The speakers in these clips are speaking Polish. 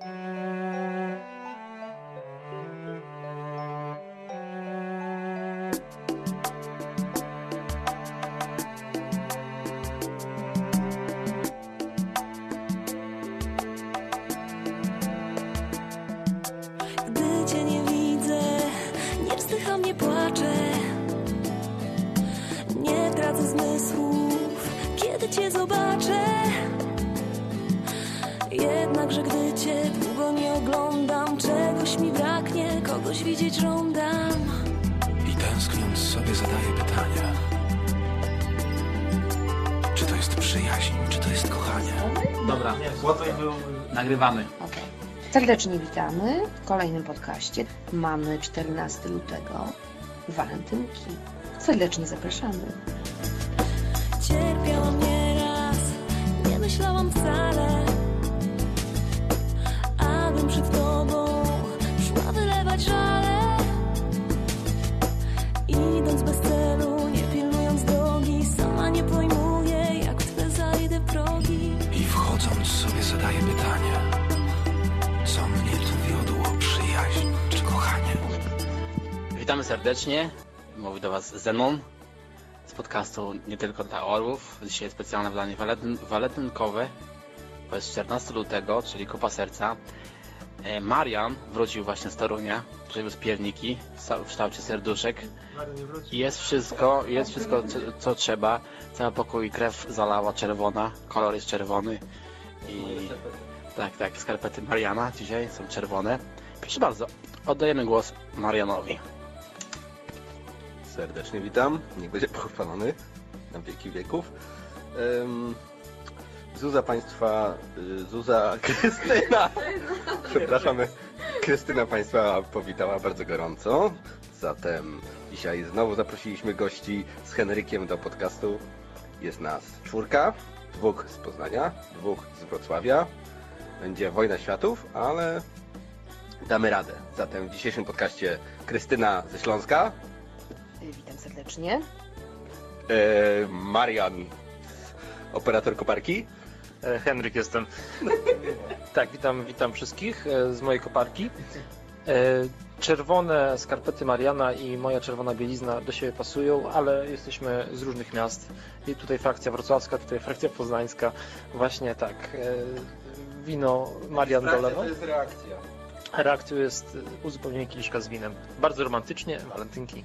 Gdy Dobra, nagrywamy. Okej. Serdecznie witamy w kolejnym podcaście. Mamy 14 lutego, walentynki. Serdecznie zapraszamy. Cierpiałam nieraz, nie myślałam wcale, abym przed tobą Witamy serdecznie. Mówi do Was Zenon z podcastu Nie Tylko dla Orłów. Dzisiaj specjalne wydanie walentyn, walentynkowe. To jest 14 lutego, czyli Kupa Serca. E, Marian wrócił właśnie z Torunia, przywiózł pierniki w kształcie serduszek. I Jest wszystko, jest wszystko co, co trzeba. Cały pokój krew zalała czerwona, kolor jest czerwony. I tak, tak, skarpety Mariana dzisiaj są czerwone. Proszę bardzo, oddajemy głos Marianowi. Serdecznie witam. Niech będzie pochwalony na wieki wieków. Em, Zuza Państwa, y, Zuza Krystyna. Przepraszamy. Krystyna Państwa powitała bardzo gorąco. Zatem dzisiaj znowu zaprosiliśmy gości z Henrykiem do podcastu. Jest nas czwórka, dwóch z Poznania, dwóch z Wrocławia. Będzie wojna światów, ale damy radę. Zatem w dzisiejszym podcaście Krystyna ze Śląska, Witam serdecznie. E, Marian, operator koparki. E, Henryk jestem. tak, witam, witam wszystkich e, z mojej koparki. E, Czerwone skarpety Mariana i moja czerwona bielizna do siebie pasują, ale jesteśmy z różnych miast. I tutaj frakcja wrocławska, tutaj frakcja poznańska. Właśnie tak. e, Wino Marian dolewa. jest reakcja. Reakcją jest uzupełnienie kieliszka z winem. Bardzo romantycznie, walentynki.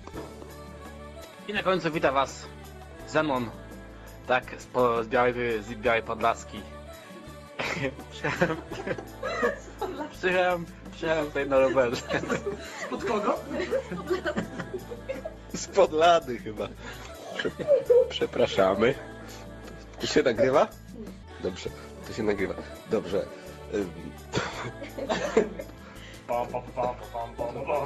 I na końcu wita Was Zenon, tak, z, po, z, białej, z białej Podlaski. Przyjechałem, przyjechałem, przyjechałem tutaj na rowerze. Spod lady chyba. Prze- Przepraszamy. To się nagrywa? Dobrze, to się nagrywa. Dobrze.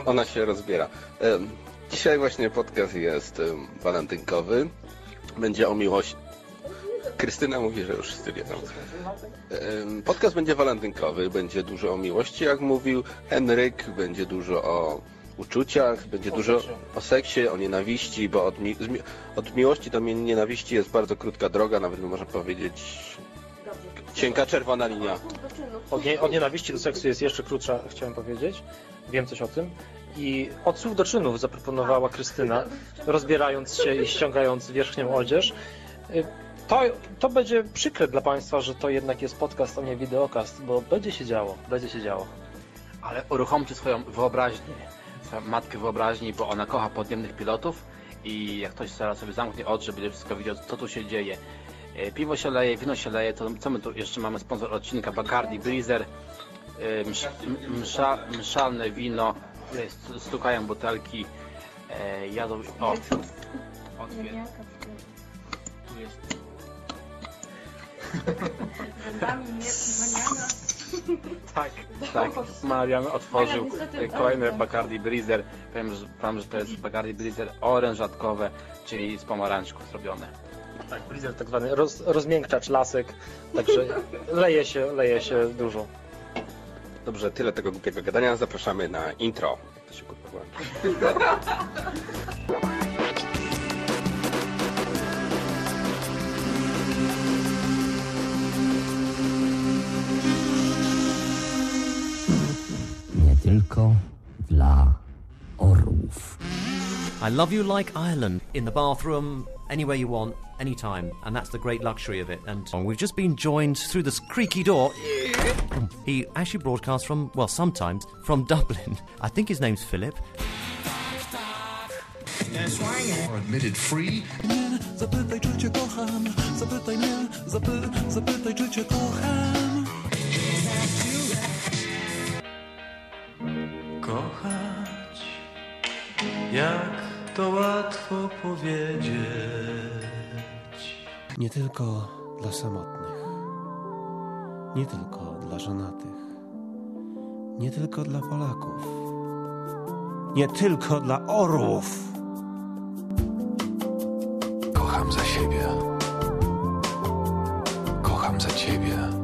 Ona się rozbiera. Ym, Dzisiaj właśnie podcast jest ym, walentynkowy. Będzie o miłości. Krystyna mówi, że już wszyscy wiedzą. Ym, Podcast będzie walentynkowy, będzie dużo o miłości, jak mówił Henryk, będzie dużo o uczuciach, będzie dużo o seksie, o nienawiści, bo od, mi od miłości do nienawiści jest bardzo krótka droga, nawet można powiedzieć cienka czerwona linia. Od, nie, od nienawiści do seksu jest jeszcze krótsza, chciałem powiedzieć. Wiem coś o tym. I od słów do czynów zaproponowała Krystyna, rozbierając się i ściągając wierzchnią odzież. Y, To, to będzie przykre dla Państwa, że to jednak jest podcast, a nie wideokast, bo będzie się działo, będzie się działo. Ale uruchomcie swoją wyobraźnię, swoją matkę wyobraźni, bo ona kocha podniemnych pilotów i jak ktoś zaraz sobie zamknie oczy, będzie wszystko widział, co tu się dzieje. E, Piwo się leje, wino się leje, to co my tu jeszcze mamy sponsor odcinka Bacardi Breezer, e, msz, msza, mszalne wino, tutaj st- stukają butelki, e, jadą, o, otwier. Tu jest Tak, tak. Marian otworzył kolejny Bacardi Breezer. Powiem że, wam, że to jest Bacardi Breezer orężatkowe, czyli z pomarańczków zrobione. Tak, blizzard tak zwany roz, rozmiękczacz lasek, także leje się, leje się dużo. Dobrze, tyle tego głupiego gadania. Zapraszamy na intro. Jak to się kurwa włączy? tylko dla orłów. I love you like Ireland. In the bathroom, anywhere you want, anytime. And that's the great luxury of it. And um, we've just been joined through this creaky door. He actually broadcasts from, well, sometimes, from Dublin. I think his name's Philip. Are admitted free. Zapytaj, czy cię kocham, zapytaj mnie, zapy, zapytaj, czy cię kocham. Kochać, jak to łatwo powiedzieć. Nie tylko dla samotnych, nie tylko dla żonatych, nie tylko dla Polaków, nie tylko dla orłów. Kocham za siebie. Kocham za ciebie.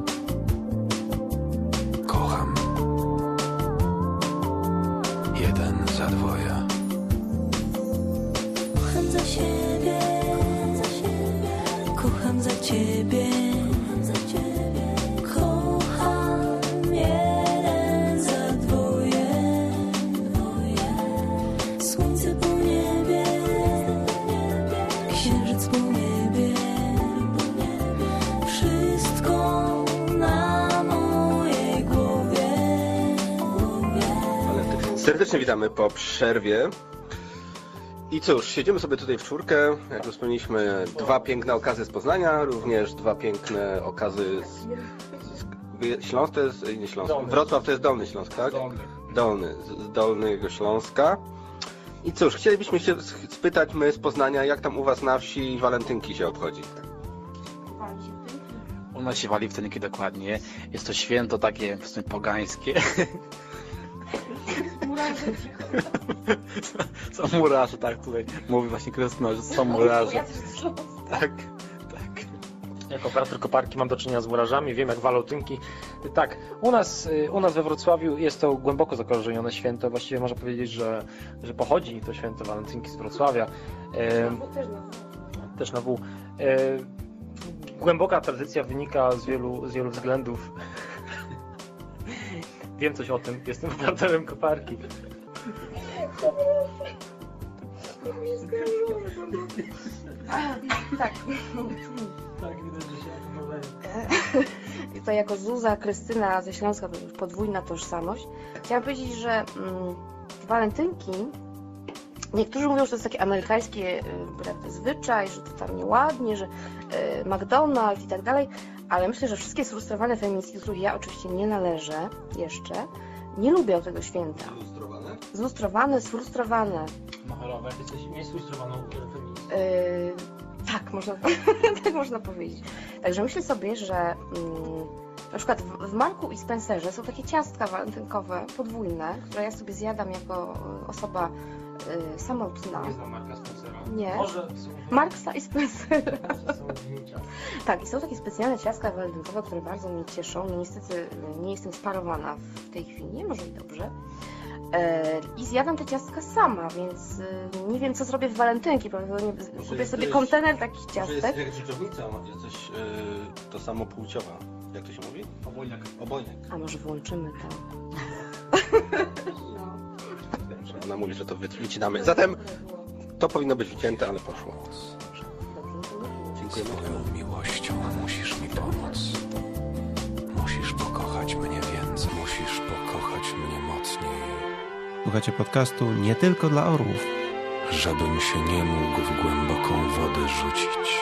Serdecznie witamy po przerwie. I cóż, siedzimy sobie tutaj w czwórkę. Jak już wspomnieliśmy, dwa piękne okazy z Poznania, również dwa piękne okazy z... z Śląsk to jest... nie Śląsk, Dolny. Wrocław to jest Dolny Śląsk, tak? Dolny, z z Dolnego Śląska. I cóż, chcielibyśmy się spytać my z Poznania, jak tam u was na wsi walentynki się obchodzi? U nas się wali w dokładnie. Jest to święto takie w sumie pogańskie. Są murarze, tak, tutaj mówi właśnie Krystyna, że są murarze. Tak, tak. Jako operator koparki mam do czynienia z murarzami, wiem jak walotynki. Tak, u nas, u nas we Wrocławiu jest to głęboko zakorzenione święto. Właściwie można powiedzieć, że, że pochodzi to święto walentynki z Wrocławia. Też na W. E, głęboka tradycja wynika z wielu, z wielu względów. Wiem coś o tym, jestem operatorem koparki. Tak. Tak, widać, że się To jako Zuza, Krystyna ze Śląska, to już podwójna tożsamość. Chciałam powiedzieć, że mm, walentynki, niektórzy mówią, że to jest takie amerykańskie y, zwyczaj, że to tam nieładnie, że y, McDonald's i tak dalej, ale myślę, że wszystkie sfrustrowane feministki, do których ja oczywiście nie należę jeszcze, nie lubią tego święta. Ilustrowane? Zlustrowane, sfrustrowane. Macherowe, jesteś niesfrustrowaną feministką. Yy, tak, można, tak można powiedzieć. Także myślę sobie, że mm, na przykład w, w Marku i Spencerze są takie ciastka walentynkowe, podwójne, które ja sobie zjadam jako y, osoba y, samotna. Nie znam Marka Spencera. Nie. Może są... Marksa i Spencera. Tak, i są takie specjalne ciastka walentynkowe, które bardzo mnie cieszą. No niestety y, nie jestem sparowana w tej chwili, może i dobrze. E, I zjadam te ciastka sama, więc y, nie wiem, co zrobię w walentynki. Prawdopodobnie kupię sobie kontener takich ciastek. jak dżdżownica, jesteś yy, to samo płciowa. Jak to się mówi? Obojnak. Obojnek. A może włączymy to? Dobrze, Ona mówi, że to wy- wycinamy. Zatem to powinno być wycięte, ale poszło. Dziękujemy. Swoją miłością musisz mi pomóc. Musisz pokochać mnie więcej. Musisz pokochać mnie mocniej. Słuchacie podcastu nie tylko dla orłów. Żebym się nie mógł w głęboką wodę rzucić.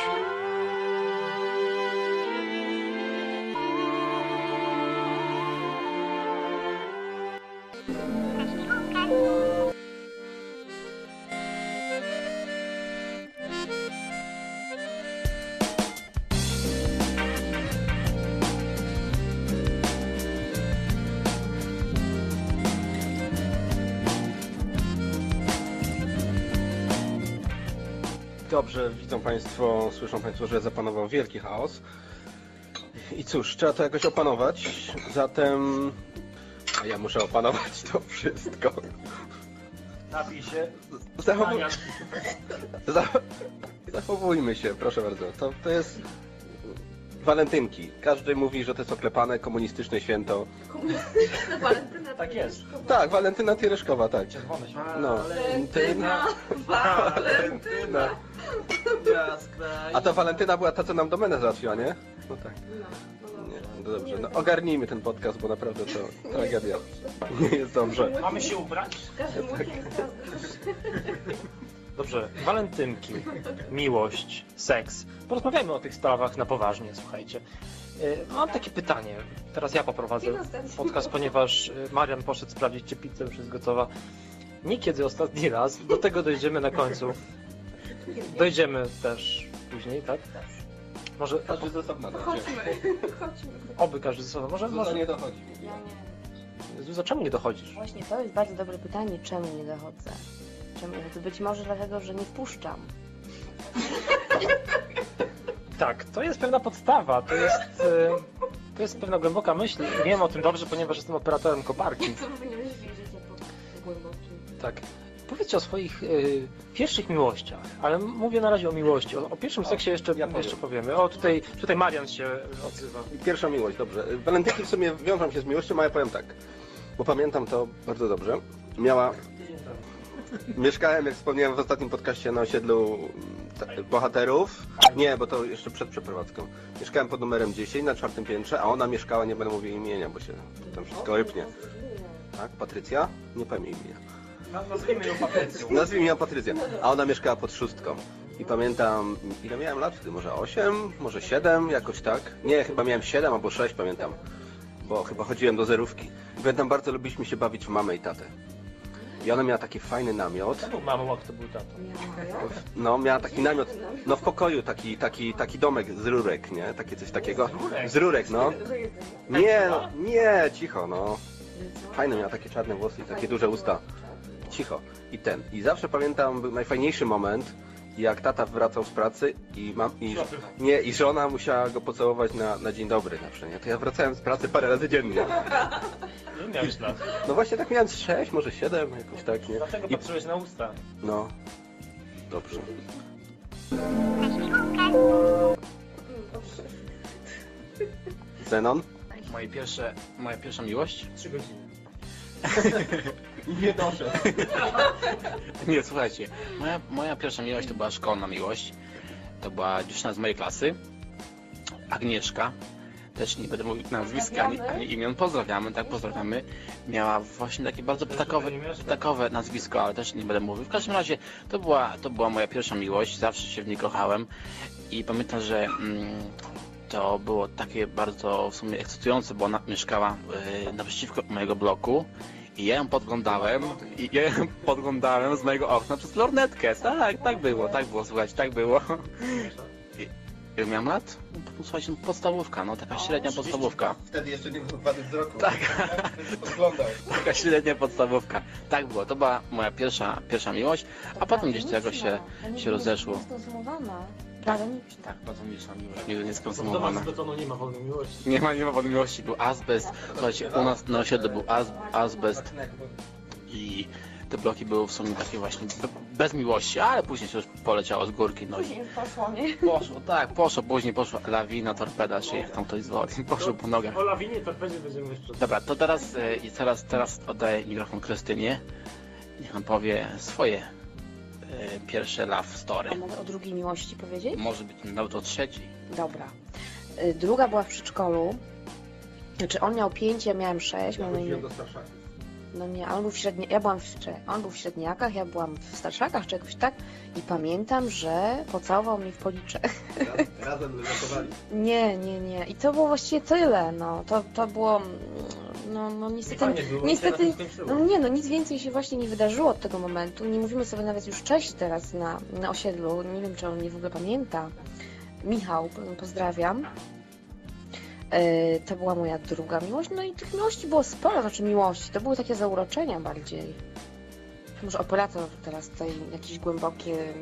Państwo, słyszą Państwo, że zapanował wielki chaos. I cóż, trzeba to jakoś opanować. Zatem. A ja muszę opanować to wszystko. Napij się. Zachowujmy się, proszę bardzo. To, to jest. Walentynki. Każdy mówi, że to jest oklepane, komunistyczne święto. Walentyna Tak jest. Tak, Walentyna Tiereszkowa, tak. Czerwone światło. No. Walentyna, Walentyna. A to Walentyna była ta, co nam domenę załatwiła, nie? No tak. Nie, no dobrze. No, ogarnijmy ten podcast, bo naprawdę to tragedia. Nie jest dobrze. Mamy się ubrać? Każdy mój jest Dobrze, walentynki, miłość, seks. Porozmawiajmy o tych sprawach na poważnie, słuchajcie. E, Mam takie pytanie. Teraz ja poprowadzę podcast, ponieważ e, Marian poszedł sprawdzić, czy pizza już jest gotowa. Nie kiedy ostatni raz, do tego dojdziemy na końcu. Dojdziemy też później, tak? Może Każdy z osobna dojdzie. Chodźmy, chodźmy. oby każdy ze sobą. Może, może... nie dochodzi. Ja nie. Zuza, czemu nie dochodzisz? Właśnie to jest bardzo dobre pytanie, czemu nie dochodzę? Dochodzę? Być może dlatego, że nie wpuszczam. Tak, to jest pewna podstawa, to jest, e, to jest pewna głęboka myśl. Wiem o tym dobrze, ponieważ jestem operatorem koparki. Co powinieneś wiedzieć o głębokim? Tak. Powiedzcie o swoich y, pierwszych miłościach, ale mówię na razie o miłości. O, o pierwszym seksie jeszcze, ja powiem. jeszcze powiemy. O, tutaj, tutaj Marian się odzywa. Pierwsza miłość, dobrze. Walentynki w sumie wiążą się z miłością, ale ja powiem tak. Bo pamiętam to bardzo dobrze. Miała... Mieszkałem, jak wspomniałem w ostatnim podcaście, na osiedlu bohaterów. Nie, bo to jeszcze przed przeprowadzką. Mieszkałem pod numerem 10 na czwartym piętrze, a ona mieszkała, nie będę mówił imienia, bo się tam wszystko rypnie. Tak, Patrycja? Nie jej imienia. Nazwijmy ją Patrycją. Nazwijmy ją Patrycja. A ona mieszkała pod szóstką. I pamiętam, ile miałem lat wtedy? Może 8, może 7, jakoś tak? Nie, chyba miałem 7 albo 6, pamiętam. Bo chyba chodziłem do zerówki. I pamiętam, bardzo lubiliśmy się bawić w mamę i tatę. I ona miała taki fajny namiot. To był to był tato. No, miała taki namiot, no w pokoju taki, taki, taki domek z rurek, nie? Takie coś takiego. Z rurek, no. Nie, no, nie, cicho, no. Fajne miała takie czarne włosy i takie duże usta. Cicho. I ten. I zawsze pamiętam był najfajniejszy moment, jak tata wracał z pracy i mam i nie, i żona musiała go pocałować na, na dzień dobry zawsze, nie? To ja wracałem z pracy parę razy dziennie. Nie miałeś lat. No właśnie tak miałem z 6, może 7, jakoś tak, nie? Dlatego I, patrzyłeś na usta. no. Dobrze. Zenon? Moje pierwsze, moja pierwsza miłość? Trzy godziny. Nie doszedł. Nie, słuchajcie, moja, moja pierwsza miłość to była szkolna miłość. To była dziewczyna z mojej klasy, Agnieszka. Też nie będę mówił nazwiska ani, ani imion. Pozdrawiamy, tak, pozdrawiamy. Miała właśnie takie bardzo ptakowe, ptakowe nazwisko, ale też nie będę mówił. W każdym razie to była, to była moja pierwsza miłość, zawsze się w niej kochałem. I pamiętam, że mm, to było takie bardzo w sumie ekscytujące, bo ona mieszkała y, naprzeciwko mojego bloku. I ja ją podglądałem, i ja ją podglądałem z mojego okna przez lornetkę. Tak, tak było, tak było, słuchajcie, tak było. I, ile miałem lat? No, Słuchajcie, podstawówka, no taka średnia podstawówka. Wtedy jeszcze nie był wady wzroku. Tak. Podglądał. Taka średnia podstawówka. Tak było, to była moja pierwsza, pierwsza miłość, a potem gdzieś to jakoś się, się rozeszło. Platoniczna. Tak, platoniczna miłość, nigdy nie skonsumowana. z betonu nie ma wolnej miłości. Nie ma, nie ma wątpliwości, był azbest. Słuchajcie, u nas na osiedlu był az, azbest i te bloki były w sumie takie właśnie be- bez miłości, ale później się już poleciało z górki, no i Później poszło, nie? poszło, tak, poszło, później poszła lawina, torpeda, czy jak tam ktoś zwoli, poszło po nogach. O lawinie to będzie będziemy jeszcze. Dobra, to teraz, e, i teraz, teraz oddaję mikrofon Krystynie. Niech on powie swoje pierwsze love story. A mogę o drugiej miłości powiedzieć? Może być nawet o trzeciej. Dobra. Y, Druga była w przedszkolu. Znaczy on miał pięć, ja miałem sześć. miał na imię... No nie, on był w średni... ja byłam w... on był w średniakach, ja byłam w starszakach czy jakoś tak. I pamiętam, że pocałował mnie w policzek. Razem leżakowali. Nie, nie, nie. I to było właściwie tyle, no. To, to było... No, no niestety... Fajnie było, niestety... się na tym skończyło. No nie, no nic więcej się właśnie nie wydarzyło od tego momentu. Nie mówimy sobie nawet już cześć teraz na, na osiedlu. Nie wiem, czy on mnie w ogóle pamięta. Michał, pozdrawiam. E, To była moja druga miłość. No i tych miłości było sporo, znaczy miłości. To były takie zauroczenia bardziej. Może operator teraz tutaj jakieś głębokie e,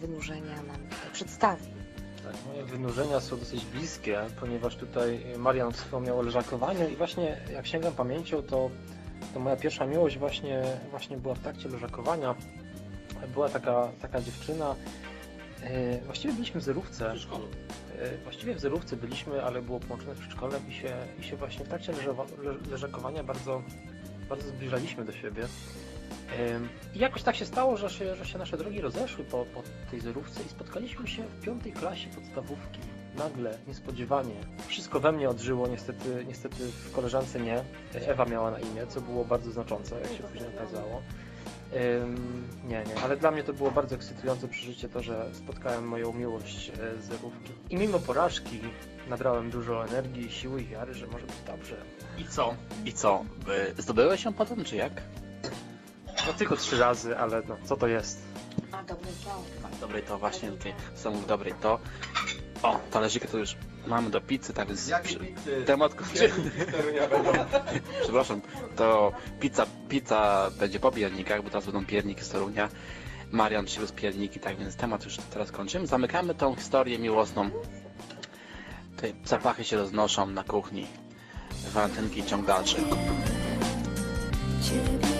wynurzenia nam przedstawi. Tak, moje wynurzenia są dosyć bliskie, ponieważ tutaj Marian wspomniał o leżakowaniu i właśnie jak sięgam pamięcią, to, to moja pierwsza miłość właśnie, właśnie była w trakcie leżakowania. Była taka, taka dziewczyna, E, Właściwie byliśmy w zerówce. E, Właściwie w zerówce byliśmy, ale było połączone z przedszkolem i się, i się właśnie w trakcie leżakowania bardzo, bardzo zbliżaliśmy do siebie. I jakoś tak się stało, że się, że się nasze drogi rozeszły po, po tej zerówce i spotkaliśmy się w piątej klasie podstawówki. Nagle, niespodziewanie. Wszystko we mnie odżyło, niestety, niestety w koleżance nie. Ewa miała na imię, co było bardzo znaczące, jak się później okazało. Ym, nie, nie, ale dla mnie to było bardzo ekscytujące przeżycie to, że spotkałem moją miłość e, z zerówki. I mimo porażki nabrałem dużo energii, siły i wiary, że może być dobrze. I co? I co? Zdobyłeś ją potem, czy jak? No tylko trzy razy, ale no, co to jest? A, dobry to. Dobrej to właśnie, tutaj są w dobrej to. O, talerzyki to już mamy do pizzy, tak więc przy- temat kończymy. Przepraszam, to pizza, pizza będzie po piernikach, bo teraz będą pierniki z Torunia. Marian przywiózł pierniki, tak więc temat już teraz kończymy. Zamykamy tą historię miłosną. Tutaj zapachy się roznoszą na kuchni. Walentynki ciąg dalszy. Ciebie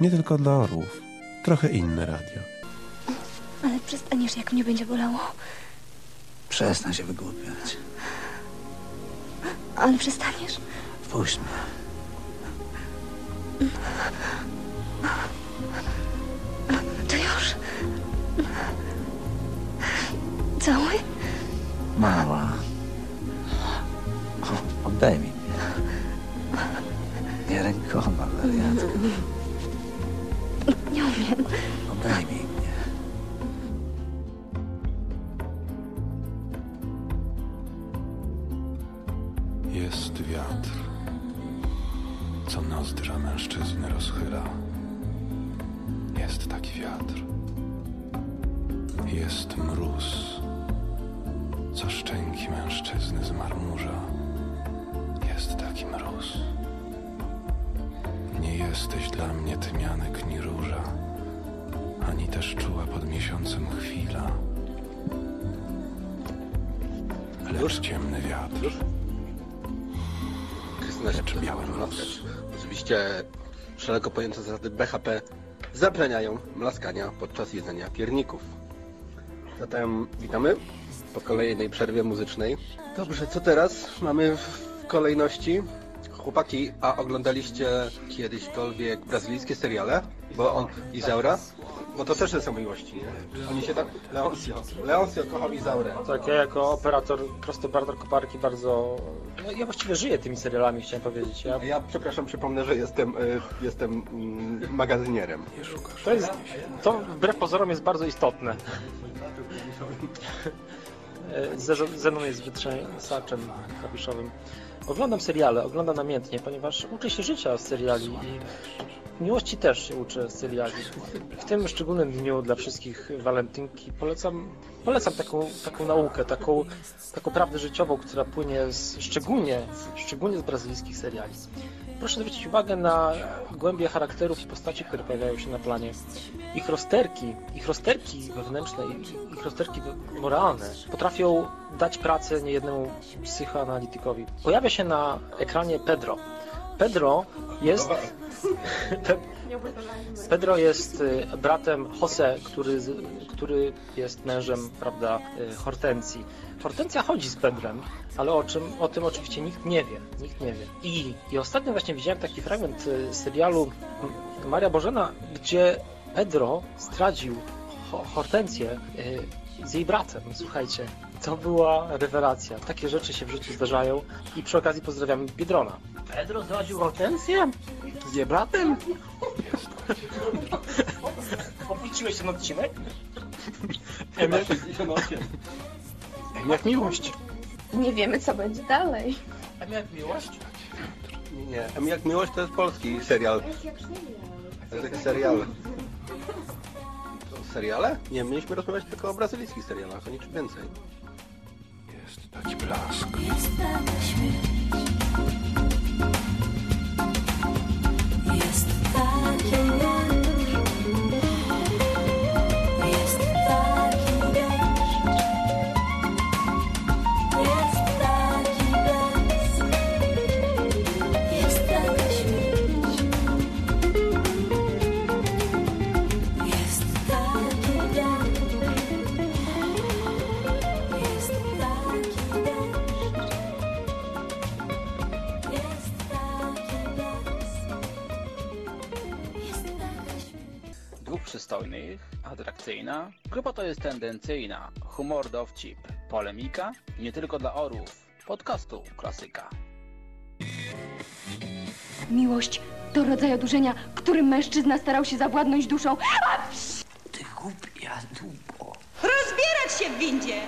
Nie tylko dla orłów. Trochę inne radio. Ale przestaniesz, jak mnie będzie bolało. Przestań się wygłupiać. Ale przestaniesz? Wpuść mnie. Wiatr, co nozdrza mężczyzny rozchyla. Jest taki wiatr. Jest mróz, co szczęki mężczyzny zmarmurza. Jest taki mróz. Nie jesteś dla mnie tymianek ni róża, ani też czuła pod miesiącem chwila. Lecz ciemny wiatr. Lecz się biały mlaskać. mróz. Oczywiście szeroko pojęte zasady BHP zabraniają mlaskania podczas jedzenia pierników. Zatem witamy po kolejnej przerwie muzycznej. Dobrze, co teraz mamy w kolejności? Chłopaki, a oglądaliście kiedyśkolwiek brazylijskie seriale? Bo on, Izaura? Bo to też są miłości, nie? Oni się tak... Leoncio. Leoncio kochał Izaurę. Tak, ja jako operator prostobarder koparki bardzo... No, ja właściwie żyję tymi serialami, chciałem powiedzieć. Ja, Ja przepraszam, przypomnę, że jestem, y, jestem mm, magazynierem. to, jest, to wbrew pozorom jest bardzo istotne. E, Ze- Zenon jest wytrzęsaczem klawiszowym. Oglądam seriale, oglądam namiętnie, ponieważ uczę się życia z seriali i miłości też się uczę z. W tym szczególnym dniu dla wszystkich walentynki polecam, polecam taką, taką naukę, taką, taką prawdę życiową, która płynie z, szczególnie, szczególnie z brazylijskich seriali. Proszę zwrócić uwagę na głębie charakterów i postaci, które pojawiają się na planie. Ich rozterki, ich rozterki wewnętrzne, ich, rozterki moralne potrafią dać pracę niejednemu psychoanalitykowi. Pojawia się na ekranie Pedro. Pedro jest... Pe- Pedro jest y, bratem Jose, który, który jest mężem, prawda, y, Hortensji. Hortensja chodzi z Pedrem, ale o, czym, o tym oczywiście nikt nie wie. Nikt nie wie. I, I ostatnio właśnie widziałem taki fragment y, serialu Maria Bożena, gdzie Pedro zdradził Ho- Hortensję y, z jej bratem. Słuchajcie, To była rewelacja. Takie rzeczy się w życiu zdarzają. I przy okazji pozdrawiam Biedrona. Pedro zdradził Hortensję? Z jej bratem? Opuściłeś ten odcinek? Jak miłość. Nie wiemy, co będzie dalej. A jak miłość? Nie. M jak miłość to jest polski serial. To jest jak serial. To seriale? Nie, mieliśmy rozmawiać tylko o brazylijskich serialach, o niczym więcej. Taki blask. Jest. Jest tendencyjna. Humor, dowcip, polemika. Nie tylko dla orłów. Podcastu klasyka. Miłość to rodzaj odurzenia, którym mężczyzna starał się zawładnąć duszą. Ty głupia dupo. Rozbierać się w windzie!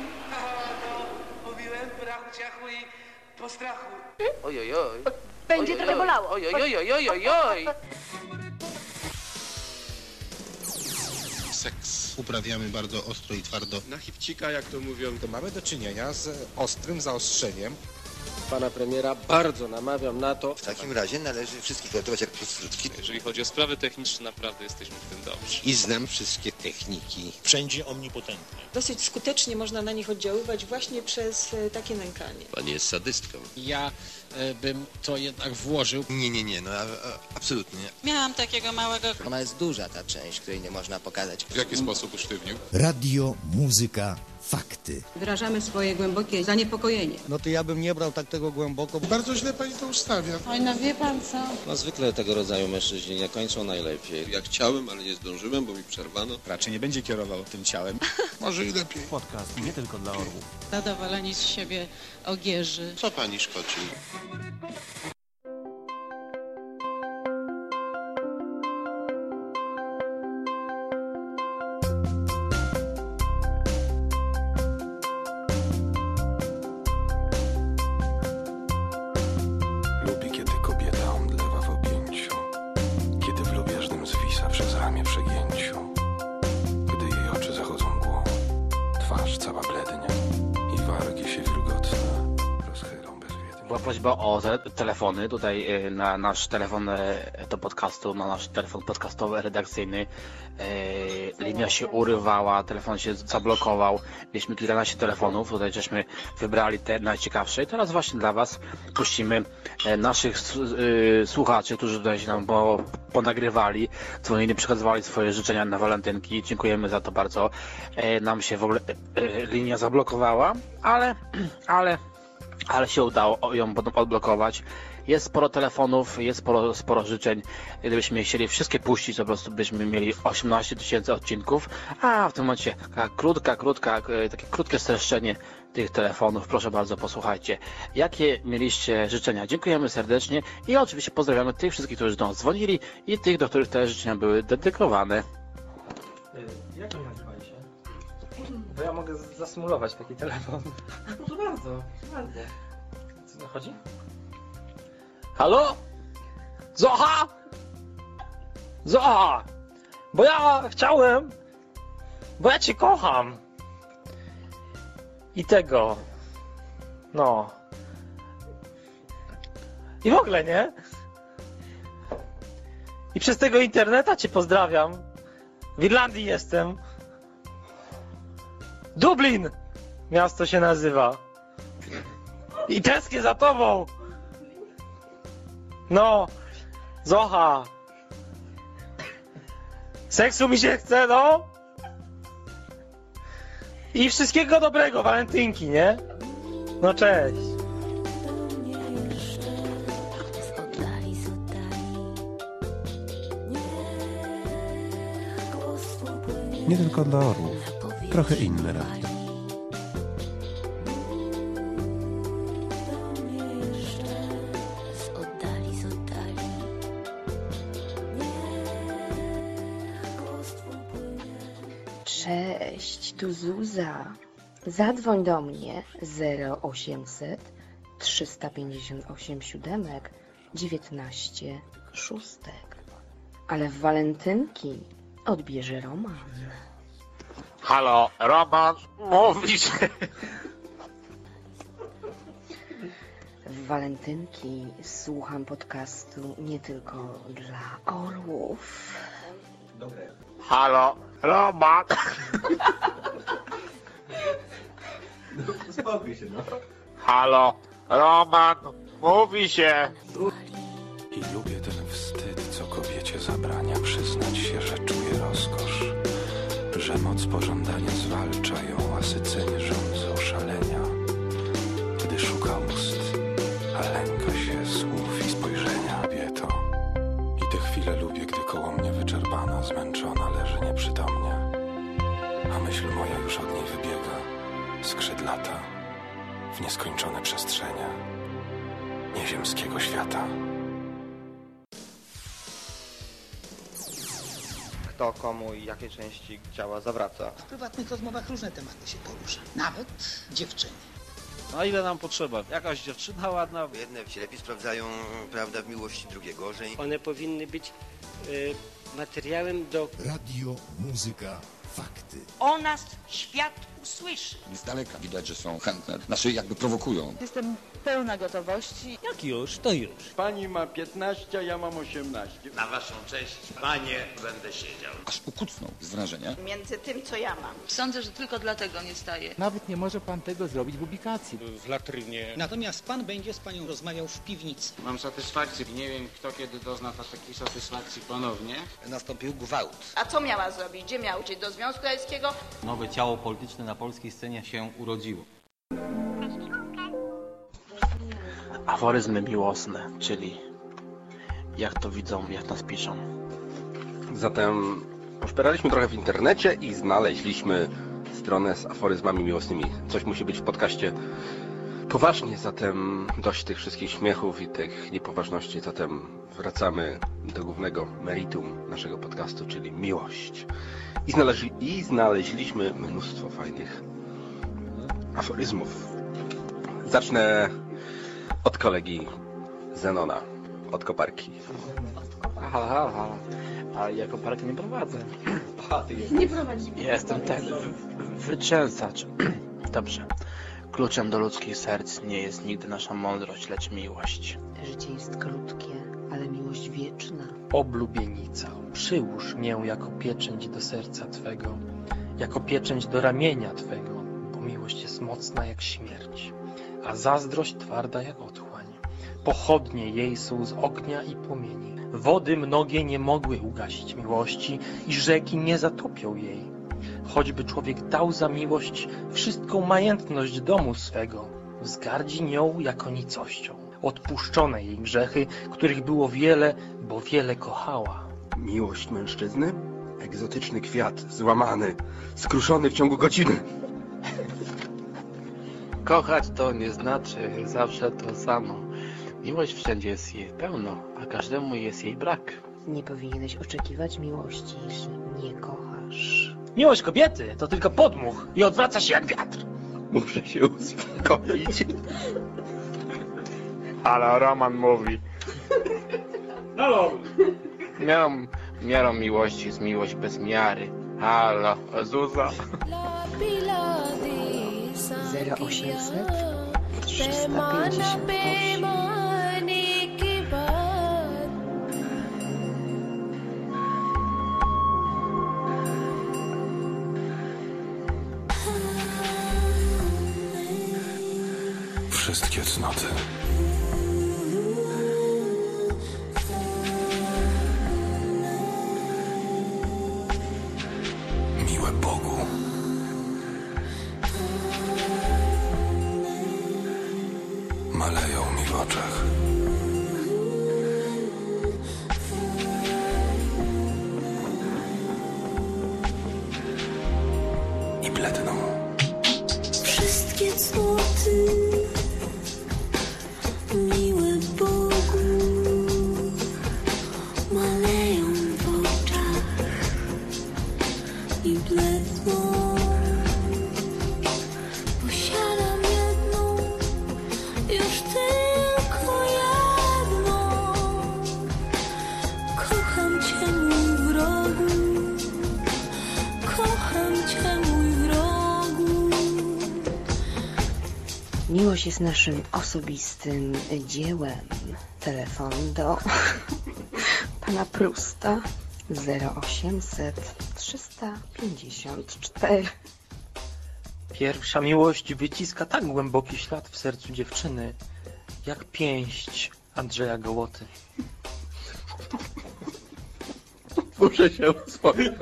Mówiłem, brachu, ciachu i po strachu. Ojojoj. Będzie trochę bolało. Ojojojojojoj. Seks uprawiamy bardzo ostro i twardo. Na chipcika, jak to mówią, to mamy do czynienia z ostrym zaostrzeniem. Pana premiera bardzo namawiam na to. W takim razie należy wszystkich traktować jak prostytutki. Jeżeli chodzi o sprawy techniczne, naprawdę jesteśmy w tym dobrzy. I znam wszystkie techniki. Wszędzie omnipotentne. Dosyć skutecznie można na nich oddziaływać właśnie przez e, takie nękanie. Pani jest sadystką. Ja bym to jednak włożył. Nie, nie, nie, no a, a, absolutnie. Miałam takiego małego... Ona jest duża ta część, której nie można pokazać. W jaki sposób usztywnił? Radio, muzyka, fakty. Wyrażamy swoje głębokie zaniepokojenie. No to ja bym nie brał tak tego głęboko. Bardzo źle pani to ustawia. Oj, no wie pan co? No zwykle tego rodzaju mężczyźni nie kończą najlepiej. Ja chciałem, ale nie zdążyłem, bo mi przerwano. Raczej nie będzie kierował tym ciałem. Może i lepiej. Podcast nie tylko dla orłów. Zadowoleni z siebie ogierzy. Co pani szkodzi? Prośba o te- telefony tutaj y, na nasz telefon y, do podcastu, na nasz telefon podcastowy, redakcyjny. Y, Linia się urywała, telefon się zablokował. Mieliśmy kilkanaście telefonów, tutaj żeśmy wybrali te najciekawsze. I teraz właśnie dla Was puścimy e, naszych słuchaczy, którzy tutaj się nam po, ponagrywali, dzwonili, przekazywali swoje życzenia na walentynki. Dziękujemy za to bardzo. E, Nam się w ogóle e, e, linia zablokowała, ale, ale ale się udało ją potem odblokować. Jest sporo telefonów, jest sporo, sporo życzeń. Gdybyśmy chcieli wszystkie puścić, to po prostu byśmy mieli 18 tysięcy odcinków, a w tym momencie taka krótka, krótka, e, takie krótkie streszczenie tych telefonów. Proszę bardzo, posłuchajcie. Jakie mieliście życzenia? Dziękujemy serdecznie i oczywiście pozdrawiamy tych wszystkich, którzy do nas dzwonili i tych, do których te życzenia były dedykowane. Jak oni nazywali się? Bo ja mogę z- zasymulować taki telefon. No to bardzo, bardzo. Co chodzi? Halo? Zocha! Zocha! Bo ja chciałem... Bo ja cię kocham! I tego... No... I w ogóle, nie? I przez tego interneta cię pozdrawiam. W Irlandii jestem. Dublin! Miasto się nazywa. I tęsknię za tobą! No! Zocha! Seksu mi się chce, no! I wszystkiego dobrego, walentynki, nie? No cześć! Nie tylko dla orłów trochę inne radio. Cześć, tu Zuza. Zadzwoń do mnie 0800 358 siódemek 19 szóstek. Ale w walentynki odbierze Roman. Halo, Roman, mówisz? W walentynki słucham podcastu nie tylko dla orłów. Halo, Roman. Spokój się, no. Halo, Roman, mówi się. I lubię moc pożądania zwalcza ją, a sycenie rządzą szalenia. Gdy szuka ust, a lęka się słów i spojrzenia kobieto. I te chwile lubię, gdy koło mnie wyczerpana, zmęczona leży nieprzytomnie, a myśl moja już od niej wybiega, skrzydlata, w nieskończone przestrzenie nieziemskiego świata. Kto komu i jakie części ciała zawraca. W prywatnych rozmowach różne tematy się porusza. Nawet dziewczyny. A ile nam potrzeba? Jakaś dziewczyna ładna? Jedne się lepiej sprawdzają, prawda, w miłości, drugie gorzej. One powinny być y, materiałem do... Radio, muzyka, fakty. O nas świat usłyszy. Z daleka widać, że są chętne, znaczy jakby prowokują. Jestem pełna gotowości. Jak już, to już. Pani ma 15, a ja mam 18. Na waszą cześć, panie, będę siedział. Aż ukucnął z wrażenia. Między tym, co ja mam. Sądzę, że tylko dlatego nie staję. Nawet nie może pan tego zrobić w ubikacji. W latrynie. Natomiast pan będzie z panią rozmawiał w piwnicy. Mam satysfakcję. Nie wiem, kto kiedy dozna takiej satysfakcji ponownie. Nastąpił gwałt. A co miała zrobić? Gdzie miała uciec? Do Związku Radzieckiego? Nowe ciało polityczne na polskiej scenie się urodziło. Aforyzmy miłosne, czyli jak to widzą, jak nas piszą. Zatem poszperaliśmy trochę w internecie i znaleźliśmy stronę z aforyzmami miłosnymi. Coś musi być w podcaście poważnie, zatem dość tych wszystkich śmiechów i tych niepoważności, zatem wracamy do głównego meritum naszego podcastu, czyli miłość. I, znaleźli, i znaleźliśmy mnóstwo fajnych aforyzmów. Zacznę od kolegi Zenona, od koparki. Halo, halo, halo. Ale ja koparkę nie prowadzę. Nie prowadzi. Jestem ten wyczęsacz. Dobrze. Kluczem do ludzkich serc nie jest nigdy nasza mądrość, lecz miłość. Życie jest krótkie, ale miłość wieczna. Oblubienica, przyłóż mię jako pieczęć do serca Twego, jako pieczęć do ramienia Twego, bo miłość jest mocna jak śmierć, a zazdrość twarda jak otchłań. Pochodnie jej są z ognia i płomieni. Wody mnogie nie mogły ugasić miłości i rzeki nie zatopią jej. Choćby człowiek dał za miłość wszystką majętność domu swego, wzgardzi nią jako nicością. Odpuszczone jej grzechy, których było wiele, bo wiele kochała. Miłość mężczyzny? Egzotyczny kwiat, złamany, skruszony w ciągu godziny. Kochać to nie znaczy zawsze to samo. Miłość wszędzie jest jej pełno, a każdemu jest jej brak. Nie powinieneś oczekiwać miłości, jeśli nie kochasz. Miłość kobiety to tylko podmuch i odwraca się jak wiatr. Muszę się uspokoić. Ale Roman mówi. Halo! Miarą, miarą miłości jest miłość bez miary. Halo, Zuza. 0800 358 Wszystkie cnoty. Miłość jest naszym osobistym dziełem. Telefon do pana Prusta. 0800 354. Pierwsza miłość wyciska tak głęboki ślad w sercu dziewczyny, jak pięść Andrzeja Gołoty. Muszę się uspokoić.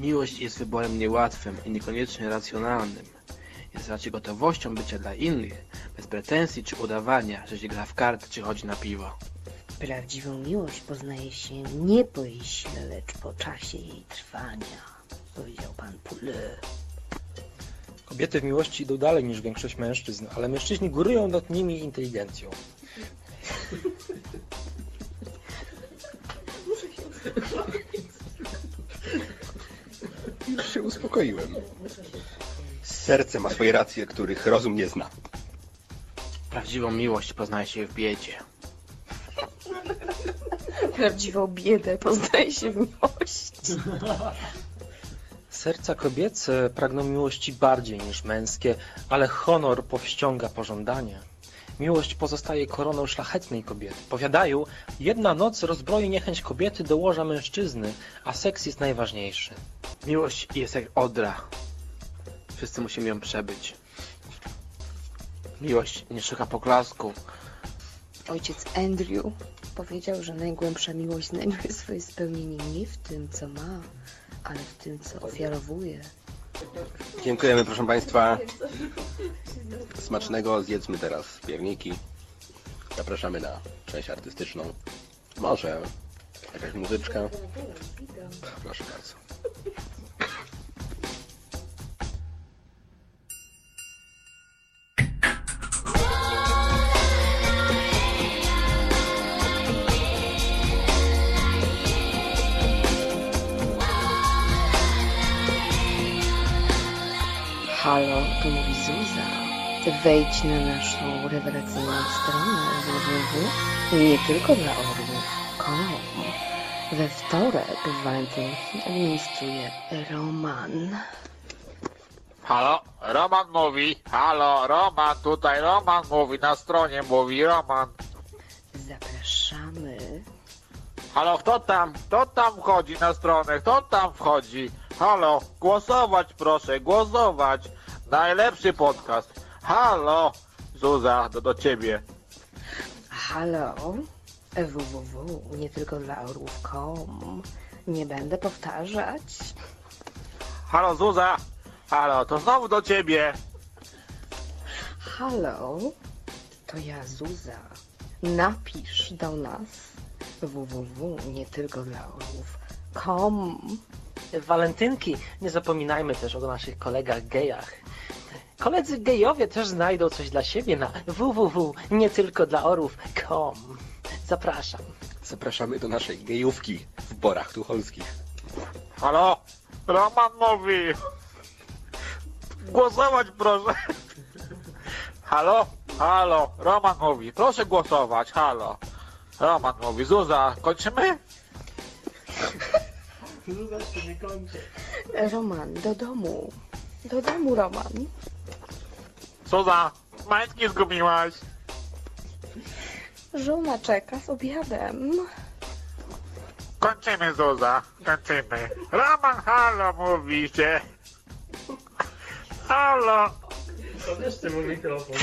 Miłość jest wyborem niełatwym i niekoniecznie racjonalnym. Jest raczej gotowością bycia dla innych, bez pretensji czy udawania, że się gra w karty czy chodzi na piwo. Prawdziwą miłość poznaje się nie po jej sile, lecz po czasie jej trwania. Powiedział pan Poulet. Kobiety w miłości idą dalej niż większość mężczyzn, ale mężczyźni górują nad nimi inteligencją. Już się uspokoiłem. Serce ma swoje racje, których rozum nie zna. Prawdziwą miłość poznaje się w biedzie. Prawdziwą biedę poznaje się w miłości. Serca kobiece pragną miłości bardziej niż męskie, ale honor powściąga pożądanie. Miłość pozostaje koroną szlachetnej kobiety. Powiadają, jedna noc rozbroi niechęć kobiety do łoża mężczyzny, a seks jest najważniejszy. Miłość jest jak odra. Wszyscy musimy ją przebyć. Miłość nie szuka poklasku. Ojciec Andrew powiedział, że najgłębsza miłość znajduje swoje spełnienie nie w tym, co ma, ale w tym, co ofiarowuje. Dziękujemy, proszę Państwa. Smacznego. Zjedzmy teraz pierniki. Zapraszamy na część artystyczną. Może jakaś muzyczka. Proszę bardzo. Halo, tu mówi Zuza. Wejdź na naszą rewelacyjną stronę www. Nie tylko dla orłów.com. We wtorek w walentynki administruje Roman. Halo, Roman mówi. Halo, Roman, tutaj Roman mówi, na stronie mówi Roman. Zapraszamy. Halo, kto tam? Kto tam wchodzi na stronę? Kto tam wchodzi? Halo, głosować proszę, głosować. Najlepszy podcast. Halo, Zuza, do, do ciebie. Halo, www. Nie tylko dla orłów.com. Nie będę powtarzać. Halo, Zuza. Halo, to znowu do ciebie. Halo, to ja Zuza. Napisz do nas www. Nie tylko dla orłów.com. Walentynki, nie zapominajmy też o naszych kolegach gejach. Koledzy gejowie też znajdą coś dla siebie na www. Nie tylko dla orłów.com. Zapraszam. Zapraszamy do naszej gejówki w Borach Tucholskich. Halo, Roman mówi. Głosować proszę. Halo, halo, Roman mówi. Proszę głosować, halo. Roman mówi, Zuza, kończymy? Zuza się nie kończy. Roman, do domu. Do domu, Roman. Zuza, majtki zgubiłaś. Żona czeka z obiadem. Kończymy, Zuza, kończymy. Roman, halo, mówi się. Halo. Podjeszcze mu mikrofon.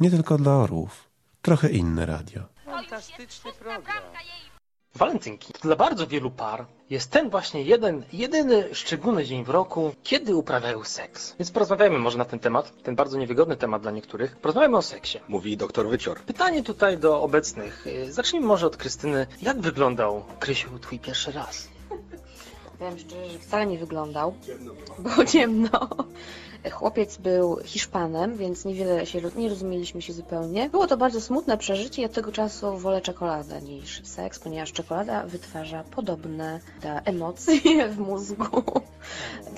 Nie tylko dla orłów. Trochę inne radio. Fantastyczny program. Walentynki. Dla bardzo wielu par jest ten właśnie jeden, jedyny szczególny dzień w roku, kiedy uprawiają seks. Więc porozmawiajmy może na ten temat, ten bardzo niewygodny temat dla niektórych. Porozmawiajmy o seksie. Mówi doktor Wycior. Pytanie tutaj do obecnych. Y, Zacznijmy może od Krystyny. Jak wyglądał, Krysiu, twój pierwszy raz? Powiem szczerze, że wcale nie wyglądał. Było ciemno. Chłopiec był Hiszpanem, więc niewiele się nie rozumieliśmy się zupełnie. Było to bardzo smutne przeżycie i od tego czasu wolę czekoladę niż seks, ponieważ czekolada wytwarza podobne emocje w mózgu.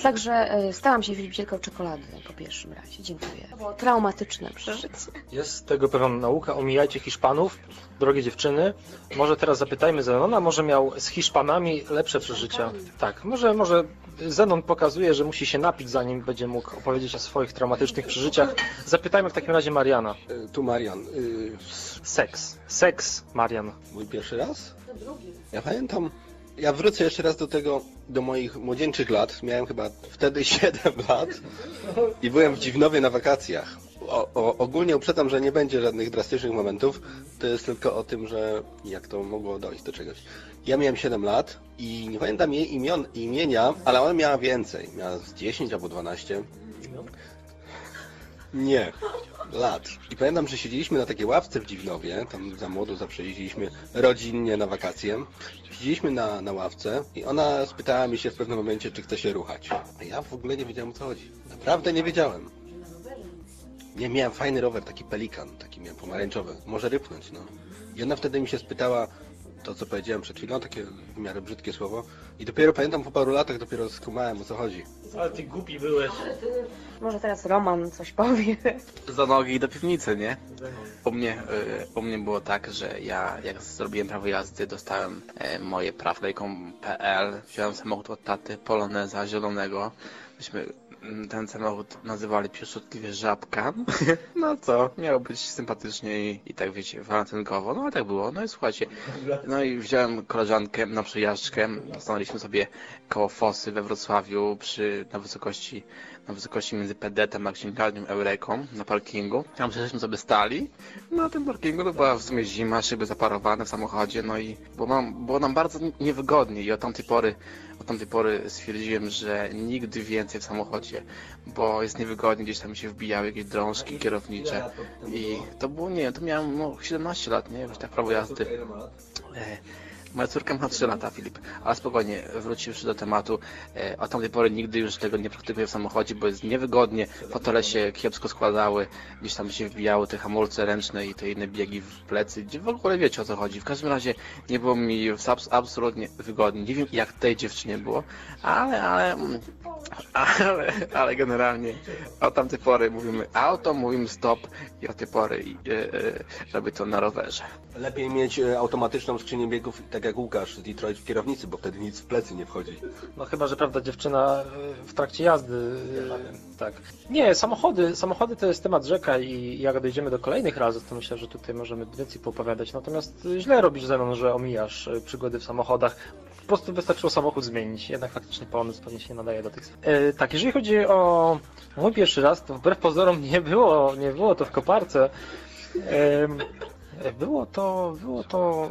Także e, stałam się wielbicielką czekolady po pierwszym razie. Dziękuję. To było traumatyczne przeżycie. Jest z tego pewna nauka, omijajcie Hiszpanów, drogie dziewczyny. Może teraz zapytajmy Zenona, może miał z Hiszpanami lepsze przeżycia. Tak, może, może Zenon pokazuje, że musi się napić, zanim będzie mógł opowiedzieć o swoich traumatycznych przeżyciach. Zapytajmy w takim razie Mariana. Y, Tu Marian. y, Seks. Seks, Marian. Mój pierwszy raz? Ja pamiętam, ja wrócę jeszcze raz do tego, do moich młodzieńczych lat. Miałem chyba wtedy 7 lat i byłem w Dziwnowie na wakacjach. O, o, ogólnie uprzedzam, że nie będzie żadnych drastycznych momentów. To jest tylko o tym, że jak to mogło dojść do czegoś. Ja miałem 7 lat i nie pamiętam jej imion, imienia, ale ona miała więcej. Miała z 10 albo 12. Nie, lat. I pamiętam, że siedzieliśmy na takiej ławce w Dziwnowie, tam za młodu zawsze jeździliśmy rodzinnie na wakacje. Siedzieliśmy na, na ławce i ona spytała mi się w pewnym momencie, czy chce się ruchać. A ja w ogóle nie wiedziałem o co chodzi. Naprawdę nie wiedziałem. Nie, miałem fajny rower, taki pelikan, taki miałem pomarańczowy. Może rypnąć, no. I ona wtedy mi się spytała, to co powiedziałem przed chwilą, takie w miarę brzydkie słowo. I dopiero pamiętam po paru latach dopiero skumałem o co chodzi. Ale ty głupi byłeś. Może teraz Roman coś powie. Za nogi do piwnicy, nie? U mnie, y, u mnie było tak, że ja jak zrobiłem prawo jazdy, dostałem e, moje prawlejką.pl, wziąłem samochód od taty, Poloneza zielonego. Myśmy ten samochód nazywali pieszczotliwie Żabka. No co, miało być sympatycznie i, i tak wiecie, walentynkowo. No ale tak było. No i słuchajcie, no i wziąłem koleżankę na przejażdżkę. Stanęliśmy sobie koło Fosy we Wrocławiu przy, na wysokości na wysokości między Pedetem a księgarnią Eureką na parkingu. Tam żeśmy sobie stali. Na tym parkingu to była w sumie zima, szyby zaparowane w samochodzie, no i było nam, było nam bardzo niewygodnie i od tamtej pory od tamtej pory stwierdziłem, że nigdy więcej w samochodzie, bo jest niewygodnie, gdzieś tam się wbijały jakieś drążki kierownicze i to było, nie to miałem no, 17 lat, nie, już tak prawo jazdy. Moja córka ma 3 lata, Filip, ale spokojnie, wróciwszy do tematu, e, od tamtej pory nigdy już tego nie praktykuję w samochodzie, bo jest niewygodnie, fotele się kiepsko składały, gdzieś tam się wbijały te hamulce ręczne i te inne biegi w plecy, gdzie w ogóle wiecie o co chodzi. W każdym razie nie było mi abs- absolutnie wygodnie. Nie wiem jak tej dziewczynie było, ale, ale, mm, ale, ale generalnie od tamtej pory mówimy auto, mówimy stop i od tej pory e, e, robię to na rowerze. Lepiej mieć automatyczną skrzynię biegów, tak jak Łukasz z Detroit w kierownicy, bo wtedy nic w plecy nie wchodzi. No chyba, że prawda dziewczyna y, w trakcie jazdy. y, Tak. Nie, samochody, samochody to jest temat rzeka i jak dojdziemy do kolejnych razów, to myślę, że tutaj możemy więcej poopowiadać. Natomiast y, źle robisz ze mną, że omijasz przygody w samochodach. Po prostu wystarczyło samochód zmienić. Jednak faktycznie pomysł pewnie się nie nadaje do tych. E, tak, jeżeli chodzi o mój pierwszy raz, to wbrew pozorom nie było, nie było to w koparce. Em, było to, było to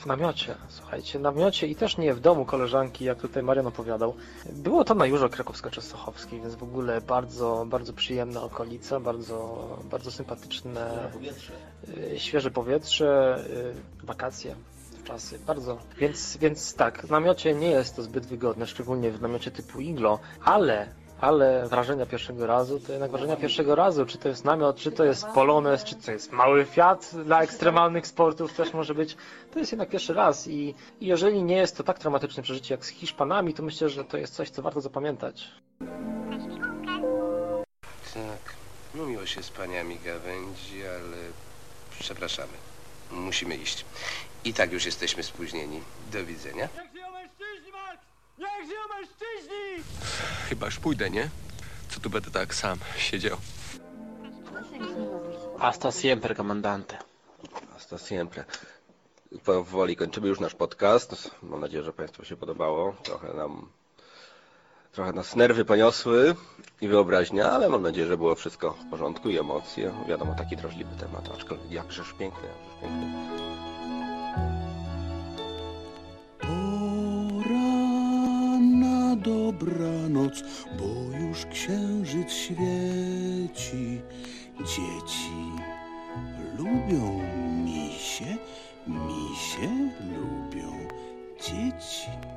w namiocie, słuchajcie, namiocie i też nie w domu koleżanki, jak tutaj Marian opowiadał. Było to na Jurze Krakowsko-Częstochowskiej, więc w ogóle bardzo, bardzo przyjemna okolica, bardzo, bardzo sympatyczne, y, świeże powietrze, y, wakacje. Czasy, bardzo. Więc, więc tak, w namiocie nie jest to zbyt wygodne, szczególnie w namiocie typu iglo, ale ale wrażenia pierwszego razu to jednak wrażenia pierwszego razu, czy to jest namiot, czy to jest Polones, czy to jest mały Fiat dla ekstremalnych sportów też może być, to jest jednak pierwszy raz i, i jeżeli nie jest to tak traumatyczne przeżycie jak z Hiszpanami, to myślę, że to jest coś, co warto zapamiętać. Tak, no miło się z paniami gawędzi, ale przepraszamy. Musimy iść. I tak już jesteśmy spóźnieni. Do widzenia. Niech żyją mężczyźni! Chyba już pójdę, nie? Co tu będę tak sam siedział? Hasta siempre, comandante. Hasta siempre. Powoli kończymy już nasz podcast. Mam nadzieję, że Państwu się podobało. Trochę nam trochę nas nerwy poniosły i wyobraźnia, ale mam nadzieję, że było wszystko w porządku i emocje. Wiadomo, taki drażliwy temat, aczkolwiek jakżeż piękny, jakżeż piękny. dobranoc, bo już księżyc świeci. Dzieci lubią misie, misie lubią dzieci.